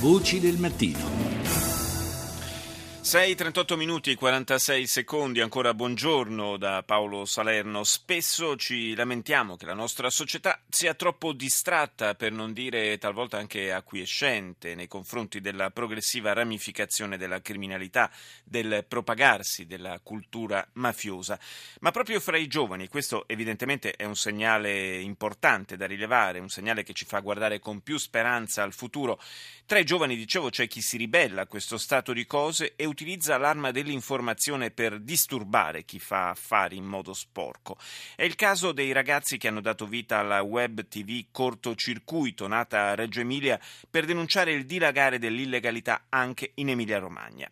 Voci del mattino. 6.38 minuti e 46 secondi, ancora buongiorno da Paolo Salerno. Spesso ci lamentiamo che la nostra società sia troppo distratta, per non dire talvolta anche acquiescente, nei confronti della progressiva ramificazione della criminalità, del propagarsi della cultura mafiosa. Ma proprio fra i giovani, questo evidentemente è un segnale importante da rilevare, un segnale che ci fa guardare con più speranza al futuro. Tra i giovani, dicevo, c'è chi si ribella a questo stato di cose e utilizza l'arma dell'informazione per disturbare chi fa affari in modo sporco. È il caso dei ragazzi che hanno dato vita alla web TV cortocircuito nata a Reggio Emilia per denunciare il dilagare dell'illegalità anche in Emilia-Romagna.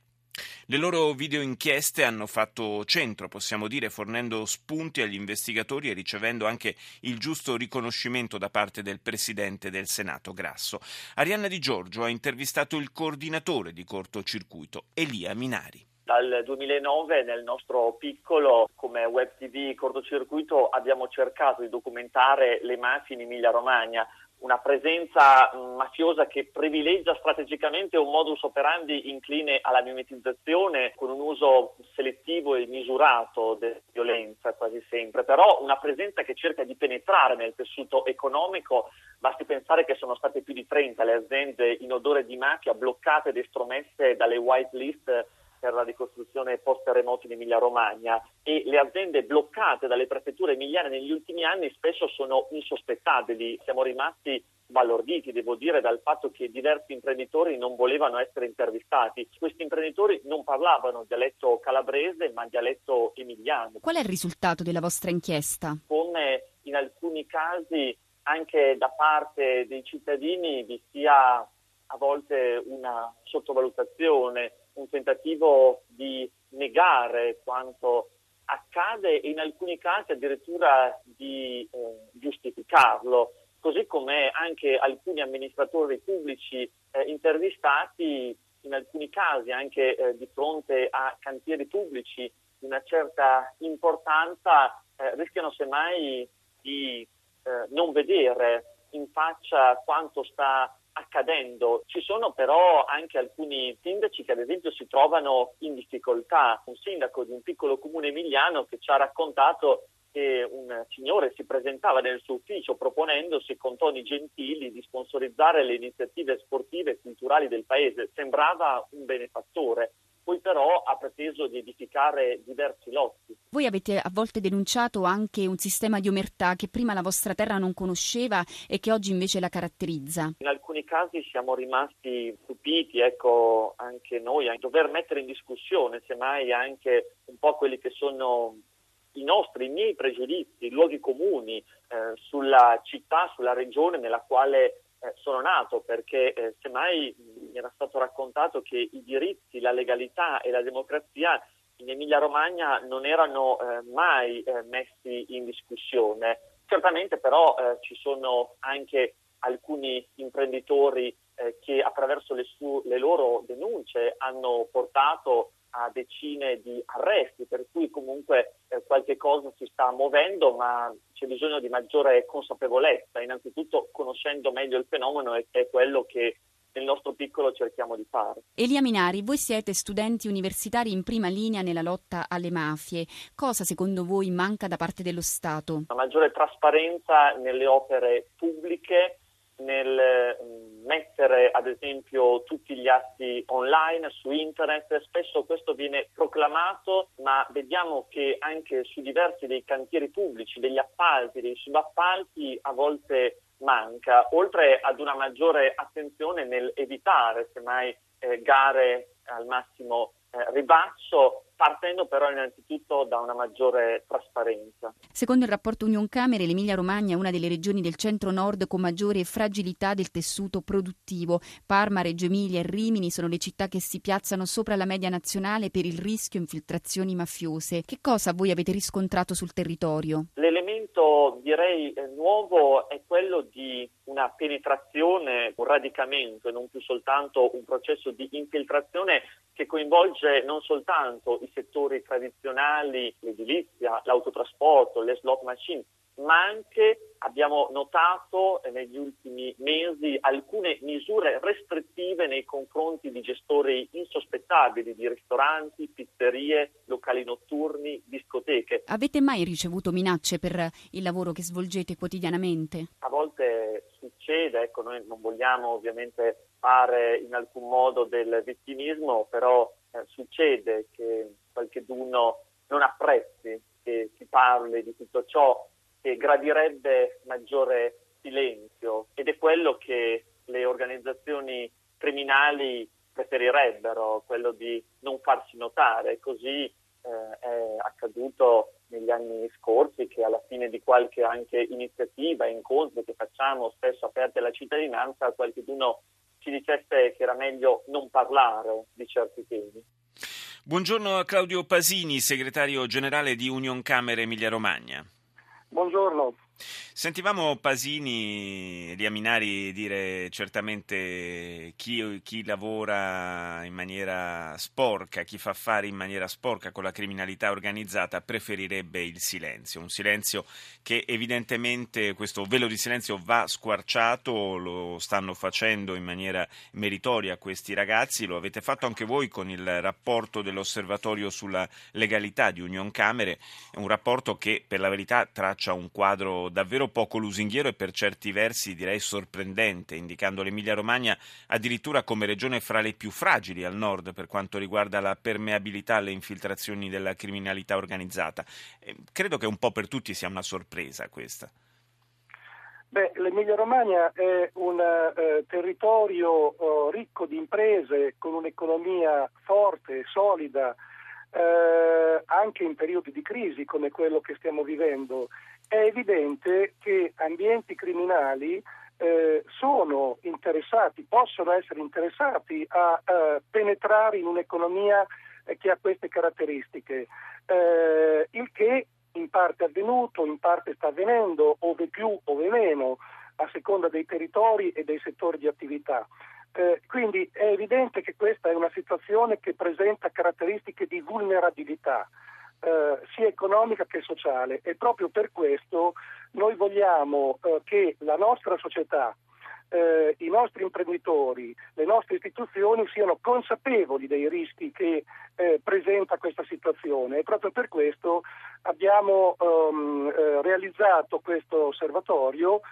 Le loro videoinchieste hanno fatto centro, possiamo dire, fornendo spunti agli investigatori e ricevendo anche il giusto riconoscimento da parte del Presidente del Senato Grasso. Arianna Di Giorgio ha intervistato il coordinatore di cortocircuito, Elia Minari. Dal 2009 nel nostro piccolo come web tv cortocircuito abbiamo cercato di documentare le mafie in Emilia Romagna, una presenza mafiosa che privilegia strategicamente un modus operandi incline alla mimetizzazione con un uso selettivo e misurato della violenza quasi sempre, però una presenza che cerca di penetrare nel tessuto economico, basti pensare che sono state più di 30 le aziende in odore di mafia bloccate ed estromesse dalle white list per la ricostruzione post-terremoto in Emilia-Romagna e le aziende bloccate dalle prefetture emiliane negli ultimi anni spesso sono insospettabili. Siamo rimasti balorditi, devo dire, dal fatto che diversi imprenditori non volevano essere intervistati. Questi imprenditori non parlavano dialetto calabrese, ma dialetto emiliano. Qual è il risultato della vostra inchiesta? Come in alcuni casi anche da parte dei cittadini vi sia a volte una sottovalutazione un tentativo di negare quanto accade e in alcuni casi addirittura di eh, giustificarlo, così come anche alcuni amministratori pubblici eh, intervistati in alcuni casi anche eh, di fronte a cantieri pubblici di una certa importanza eh, rischiano semmai di eh, non vedere in faccia quanto sta accadendo. Ci sono però anche alcuni sindaci che ad esempio si trovano in difficoltà. Un sindaco di un piccolo comune emiliano che ci ha raccontato che un signore si presentava nel suo ufficio proponendosi con toni gentili di sponsorizzare le iniziative sportive e culturali del paese. Sembrava un benefattore poi però ha preteso di edificare diversi lotti. Voi avete a volte denunciato anche un sistema di omertà che prima la vostra terra non conosceva e che oggi invece la caratterizza. In alcuni casi siamo rimasti stupiti, ecco, anche noi, a dover mettere in discussione semmai anche un po' quelli che sono i nostri, i miei pregiudizi, i luoghi comuni eh, sulla città, sulla regione nella quale eh, sono nato, perché eh, semmai mi era stato raccontato che i diritti, la legalità e la democrazia in Emilia-Romagna non erano eh, mai eh, messi in discussione. Certamente però eh, ci sono anche alcuni imprenditori eh, che attraverso le, su- le loro denunce hanno portato a decine di arresti, per cui comunque eh, qualche cosa si sta muovendo, ma c'è bisogno di maggiore consapevolezza, innanzitutto conoscendo meglio il fenomeno che è quello che nel nostro piccolo cerchiamo di fare. Elia Minari, voi siete studenti universitari in prima linea nella lotta alle mafie. Cosa secondo voi manca da parte dello Stato? Una maggiore trasparenza nelle opere pubbliche, nel mm, mettere ad esempio tutti gli atti online su internet, spesso questo viene proclamato, ma vediamo che anche su diversi dei cantieri pubblici, degli appalti, dei subappalti, a volte manca, oltre ad una maggiore attenzione nel evitare semmai eh, gare al massimo eh, ribasso, partendo però innanzitutto da una maggiore trasparenza. Secondo il rapporto Union Camere, l'Emilia Romagna è una delle regioni del centro-nord con maggiore fragilità del tessuto produttivo. Parma, Reggio Emilia e Rimini sono le città che si piazzano sopra la media nazionale per il rischio infiltrazioni mafiose. Che cosa voi avete riscontrato sul territorio? L'elemento direi eh, nuovo è quello di una penetrazione, un radicamento e non più soltanto un processo di infiltrazione che coinvolge non soltanto i settori tradizionali, l'edilizia, l'autotrasporto, le slot machine, ma anche abbiamo notato negli ultimi mesi alcune misure restrittive nei confronti di gestori insospettabili di ristoranti, pizzerie, locali notturni, discoteche. Avete mai ricevuto minacce per il lavoro che svolgete quotidianamente? A volte succede, ecco, noi non vogliamo ovviamente fare in alcun modo del vittimismo, però eh, succede che qualcheduno non apprezzi che si parli di tutto ciò che gradirebbe maggiore silenzio ed è quello che le organizzazioni criminali preferirebbero, quello di non farsi notare. Così eh, è accaduto negli anni scorsi che alla fine di qualche anche iniziativa, incontri che facciamo spesso aperti alla cittadinanza, qualcuno ci dicesse che era meglio non parlare di certi temi. Buongiorno a Claudio Pasini, segretario generale di Union Camere Emilia Romagna. Buongiorno. Sentivamo Pasini e Liaminari dire certamente chi, chi, lavora in maniera sporca, chi fa affari in maniera sporca con la criminalità organizzata preferirebbe il silenzio, un silenzio che evidentemente questo velo di silenzio va squarciato, lo stanno facendo in maniera meritoria questi ragazzi, lo avete fatto anche voi con il rapporto dell'osservatorio sulla legalità di Union Camere, un rapporto che per la verità traccia un quadro davvero poco lusinghiero e per certi versi direi sorprendente, indicando l'Emilia Romagna addirittura come regione fra le più fragili al nord per quanto riguarda la permeabilità alle infiltrazioni della criminalità organizzata. credo che un po' per tutti sia una sorpresa questa. Beh, L'Emilia Romagna è un eh, territorio oh, ricco di imprese, con un'economia forte, solida, eh, anche in periodi di crisi come quello che stiamo vivendo è evidente che ambienti criminali eh, sono interessati, possono essere interessati a, a penetrare in un'economia eh, che ha queste caratteristiche, eh, il che in parte è avvenuto, in parte sta avvenendo, ove più, ove meno, a seconda dei territori e dei settori di attività. Eh, quindi è evidente che questa è una situazione che presenta caratteristiche di vulnerabilità eh, sia economica che sociale. E proprio per questo noi vogliamo eh, che la nostra società, eh, i nostri imprenditori, le nostre istituzioni siano consapevoli dei rischi che eh, presenta questa situazione. E proprio per questo abbiamo um, realizzato questo osservatorio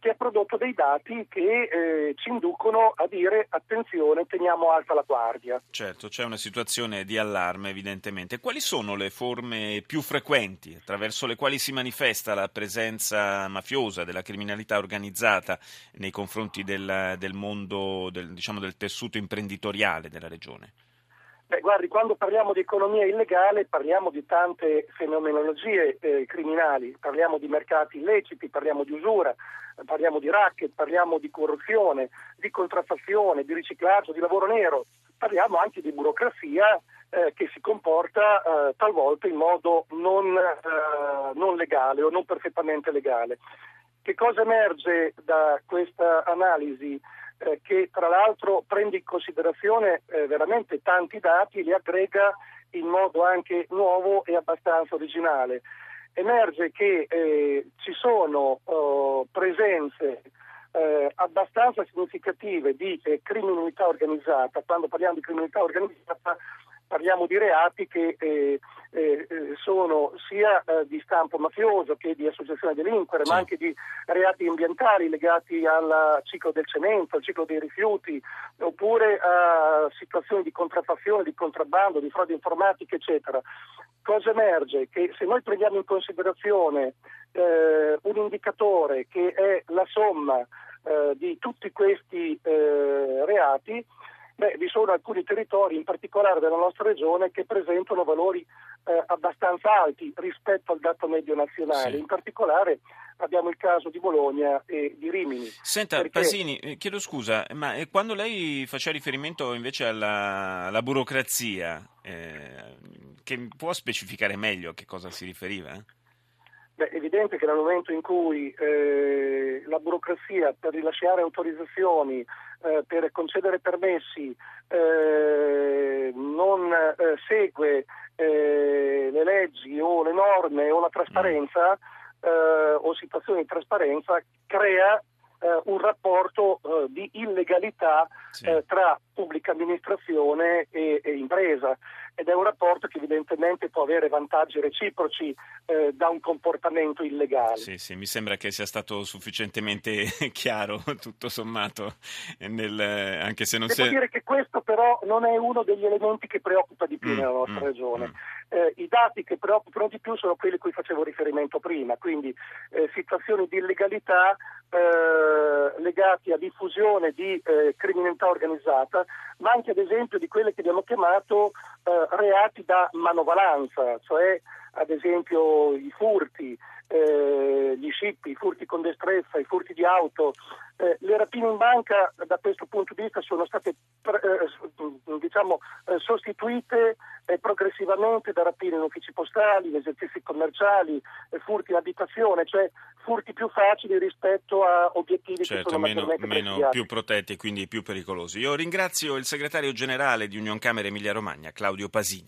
che ha prodotto dei dati che eh, ci inducono a dire attenzione, teniamo alta la guardia. Certo, c'è una situazione di allarme evidentemente. Quali sono le forme più frequenti attraverso le quali si manifesta la presenza mafiosa della criminalità organizzata nei confronti del, del mondo, del, diciamo, del tessuto imprenditoriale della regione? Beh, guardi, quando parliamo di economia illegale parliamo di tante fenomenologie eh, criminali, parliamo di mercati illeciti, parliamo di usura, parliamo di racket, parliamo di corruzione, di contraffazione, di riciclaggio, di lavoro nero, parliamo anche di burocrazia eh, che si comporta eh, talvolta in modo non, eh, non legale o non perfettamente legale. Che cosa emerge da questa analisi? Eh, che tra l'altro prende in considerazione eh, veramente tanti dati e li aggrega in modo anche nuovo e abbastanza originale. Emerge che eh, ci sono oh, presenze eh, abbastanza significative di eh, criminalità organizzata. Quando parliamo di criminalità organizzata parliamo di reati che eh, eh, sono sia eh, di stampo mafioso che di associazione a delinquere, sì. ma anche di reati ambientali legati al ciclo del cemento, al ciclo dei rifiuti, oppure a situazioni di contraffazione, di contrabbando, di frode informatica, eccetera. Cosa emerge? Che se noi prendiamo in considerazione eh, un indicatore che è la somma eh, di tutti questi eh, reati, Beh, vi sono alcuni territori, in particolare della nostra regione, che presentano valori eh, abbastanza alti rispetto al dato medio nazionale. Sì. In particolare abbiamo il caso di Bologna e di Rimini. Senta, perché... Pasini, eh, chiedo scusa, ma eh, quando lei faceva riferimento invece alla, alla burocrazia, eh, che può specificare meglio a che cosa si riferiva? Beh, è evidente che nel momento in cui eh, la burocrazia per rilasciare autorizzazioni, eh, per concedere permessi, eh, non eh, segue eh, le leggi o le norme o la trasparenza, eh, o situazioni di trasparenza crea un rapporto di illegalità sì. Tra pubblica amministrazione e, e, impresa ed è un rapporto che evidentemente può avere vantaggi reciproci eh, da un comportamento illegale. Sì, sì, mi sembra che sia stato sufficientemente chiaro tutto sommato, nel, anche se non Devo si... dire che questo però non è uno degli elementi che preoccupa di più mm, nella nostra mm, regione. Mm. Eh, I dati che preoccupano di più sono quelli a cui facevo riferimento prima, quindi eh, situazioni di illegalità eh, legati a diffusione di eh, criminalità organizzata, ma anche ad esempio di quelle che abbiamo chiamato eh, reati da manovalanza, cioè ad esempio i furti, eh, gli scippi, i furti con destrezza, i furti di auto. Eh, le rapine in banca da questo punto di vista sono state eh, diciamo, eh, sostituite eh, progressivamente da rapine in uffici postali, in esercizi commerciali, eh, furti in abitazione, cioè furti più facili rispetto a obiettivi certo, che sono meno, meno più protetti e quindi più pericolosi. Io ringrazio il segretario generale di Union Camere Emilia Romagna, Claudio Pasini.